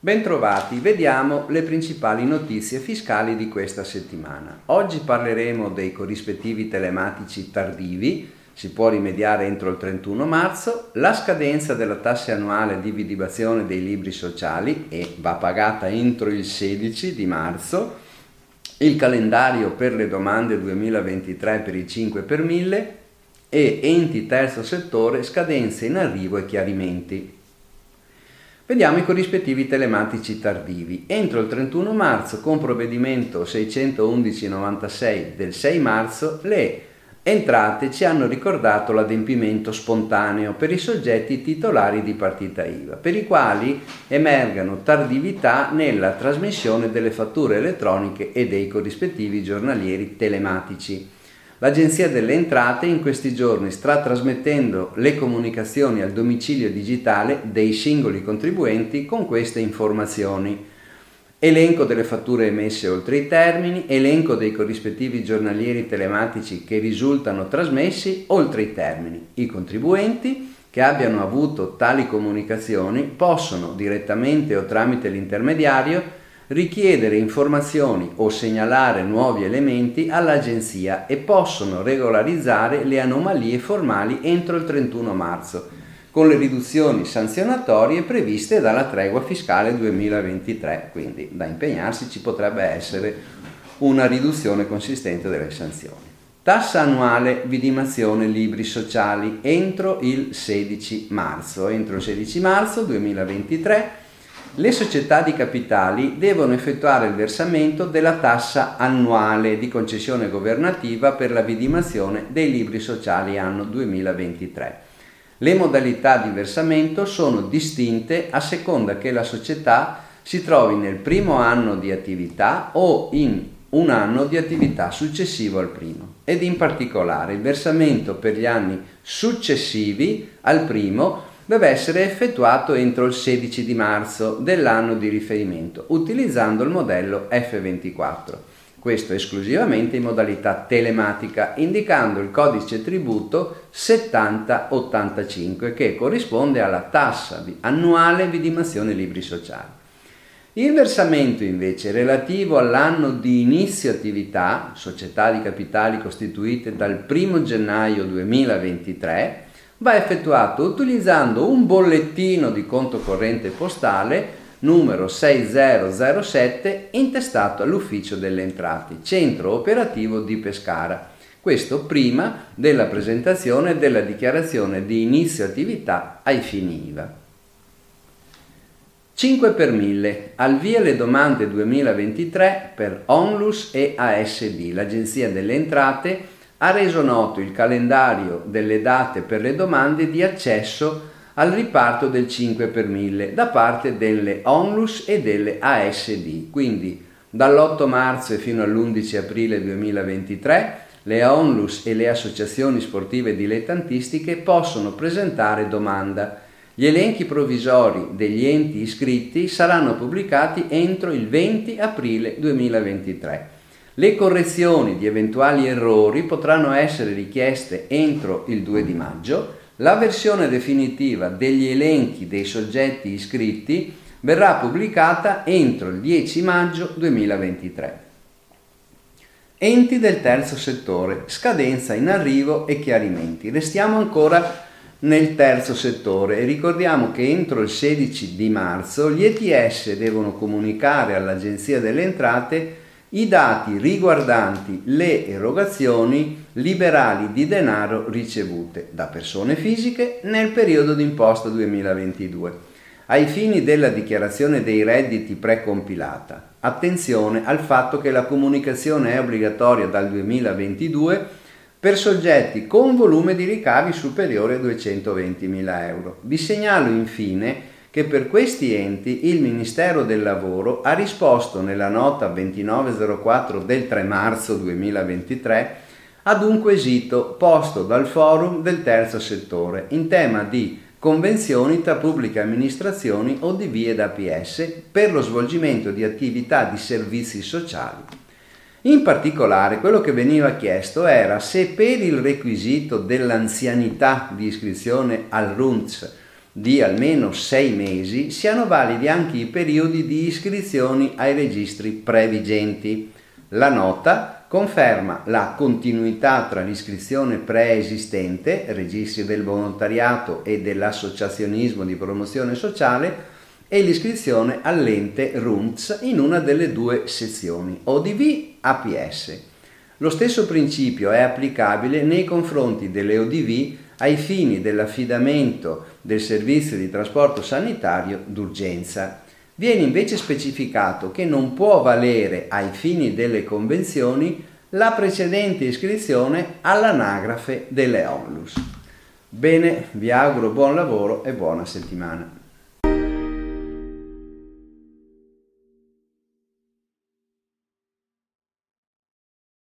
Bentrovati, vediamo le principali notizie fiscali di questa settimana. Oggi parleremo dei corrispettivi telematici tardivi, si può rimediare entro il 31 marzo, la scadenza della tassa annuale di vidibazione dei libri sociali e va pagata entro il 16 di marzo, il calendario per le domande 2023 per il 5 per 1000 e enti terzo settore, scadenze in arrivo e chiarimenti. Vediamo i corrispettivi telematici tardivi. Entro il 31 marzo, con provvedimento 611-96 del 6 marzo, le entrate ci hanno ricordato l'adempimento spontaneo per i soggetti titolari di partita IVA, per i quali emergano tardività nella trasmissione delle fatture elettroniche e dei corrispettivi giornalieri telematici. L'Agenzia delle Entrate in questi giorni sta trasmettendo le comunicazioni al domicilio digitale dei singoli contribuenti con queste informazioni. Elenco delle fatture emesse oltre i termini, elenco dei corrispettivi giornalieri telematici che risultano trasmessi oltre i termini. I contribuenti che abbiano avuto tali comunicazioni possono direttamente o tramite l'intermediario richiedere informazioni o segnalare nuovi elementi all'Agenzia e possono regolarizzare le anomalie formali entro il 31 marzo, con le riduzioni sanzionatorie previste dalla tregua fiscale 2023, quindi da impegnarsi ci potrebbe essere una riduzione consistente delle sanzioni. Tassa annuale vidimazione libri sociali entro il 16 marzo. Entro il 16 marzo 2023 le società di capitali devono effettuare il versamento della tassa annuale di concessione governativa per la vidimazione dei libri sociali anno 2023. Le modalità di versamento sono distinte a seconda che la società si trovi nel primo anno di attività o in un anno di attività successivo al primo ed in particolare il versamento per gli anni successivi al primo deve essere effettuato entro il 16 di marzo dell'anno di riferimento, utilizzando il modello F24. Questo esclusivamente in modalità telematica, indicando il codice tributo 7085 che corrisponde alla tassa annuale vidimazione libri sociali. Il versamento invece relativo all'anno di inizio attività, società di capitali costituite dal 1 gennaio 2023, va effettuato utilizzando un bollettino di conto corrente postale numero 6007 intestato all'Ufficio delle Entrate, centro operativo di Pescara. Questo prima della presentazione della dichiarazione di inizio attività ai fini IVA. 5 per 1000. Al via le domande 2023 per Onlus e ASD, l'Agenzia delle Entrate ha reso noto il calendario delle date per le domande di accesso al riparto del 5 per 1000 da parte delle ONLUS e delle ASD. Quindi dall'8 marzo fino all'11 aprile 2023 le ONLUS e le associazioni sportive dilettantistiche possono presentare domanda. Gli elenchi provvisori degli enti iscritti saranno pubblicati entro il 20 aprile 2023. Le correzioni di eventuali errori potranno essere richieste entro il 2 di maggio. La versione definitiva degli elenchi dei soggetti iscritti verrà pubblicata entro il 10 maggio 2023. Enti del terzo settore, scadenza in arrivo e chiarimenti. Restiamo ancora nel terzo settore e ricordiamo che entro il 16 di marzo gli ETS devono comunicare all'Agenzia delle Entrate i dati riguardanti le erogazioni liberali di denaro ricevute da persone fisiche nel periodo d'imposta 2022 ai fini della dichiarazione dei redditi precompilata. Attenzione al fatto che la comunicazione è obbligatoria dal 2022 per soggetti con volume di ricavi superiore a 220.000 euro. Vi segnalo infine che per questi enti il Ministero del Lavoro ha risposto nella nota 2904 del 3 marzo 2023 ad un quesito posto dal Forum del Terzo Settore in tema di convenzioni tra pubbliche amministrazioni o di vie d'APS per lo svolgimento di attività di servizi sociali. In particolare quello che veniva chiesto era se per il requisito dell'anzianità di iscrizione al RUNZ di almeno sei mesi siano validi anche i periodi di iscrizione ai registri previgenti. La nota conferma la continuità tra l'iscrizione preesistente, registri del volontariato e dell'associazionismo di promozione sociale, e l'iscrizione all'ente RUNZ in una delle due sezioni, ODV APS. Lo stesso principio è applicabile nei confronti delle ODV ai fini dell'affidamento del servizio di trasporto sanitario d'urgenza. Viene invece specificato che non può valere ai fini delle convenzioni la precedente iscrizione all'anagrafe delle ONLUS. Bene, vi auguro buon lavoro e buona settimana.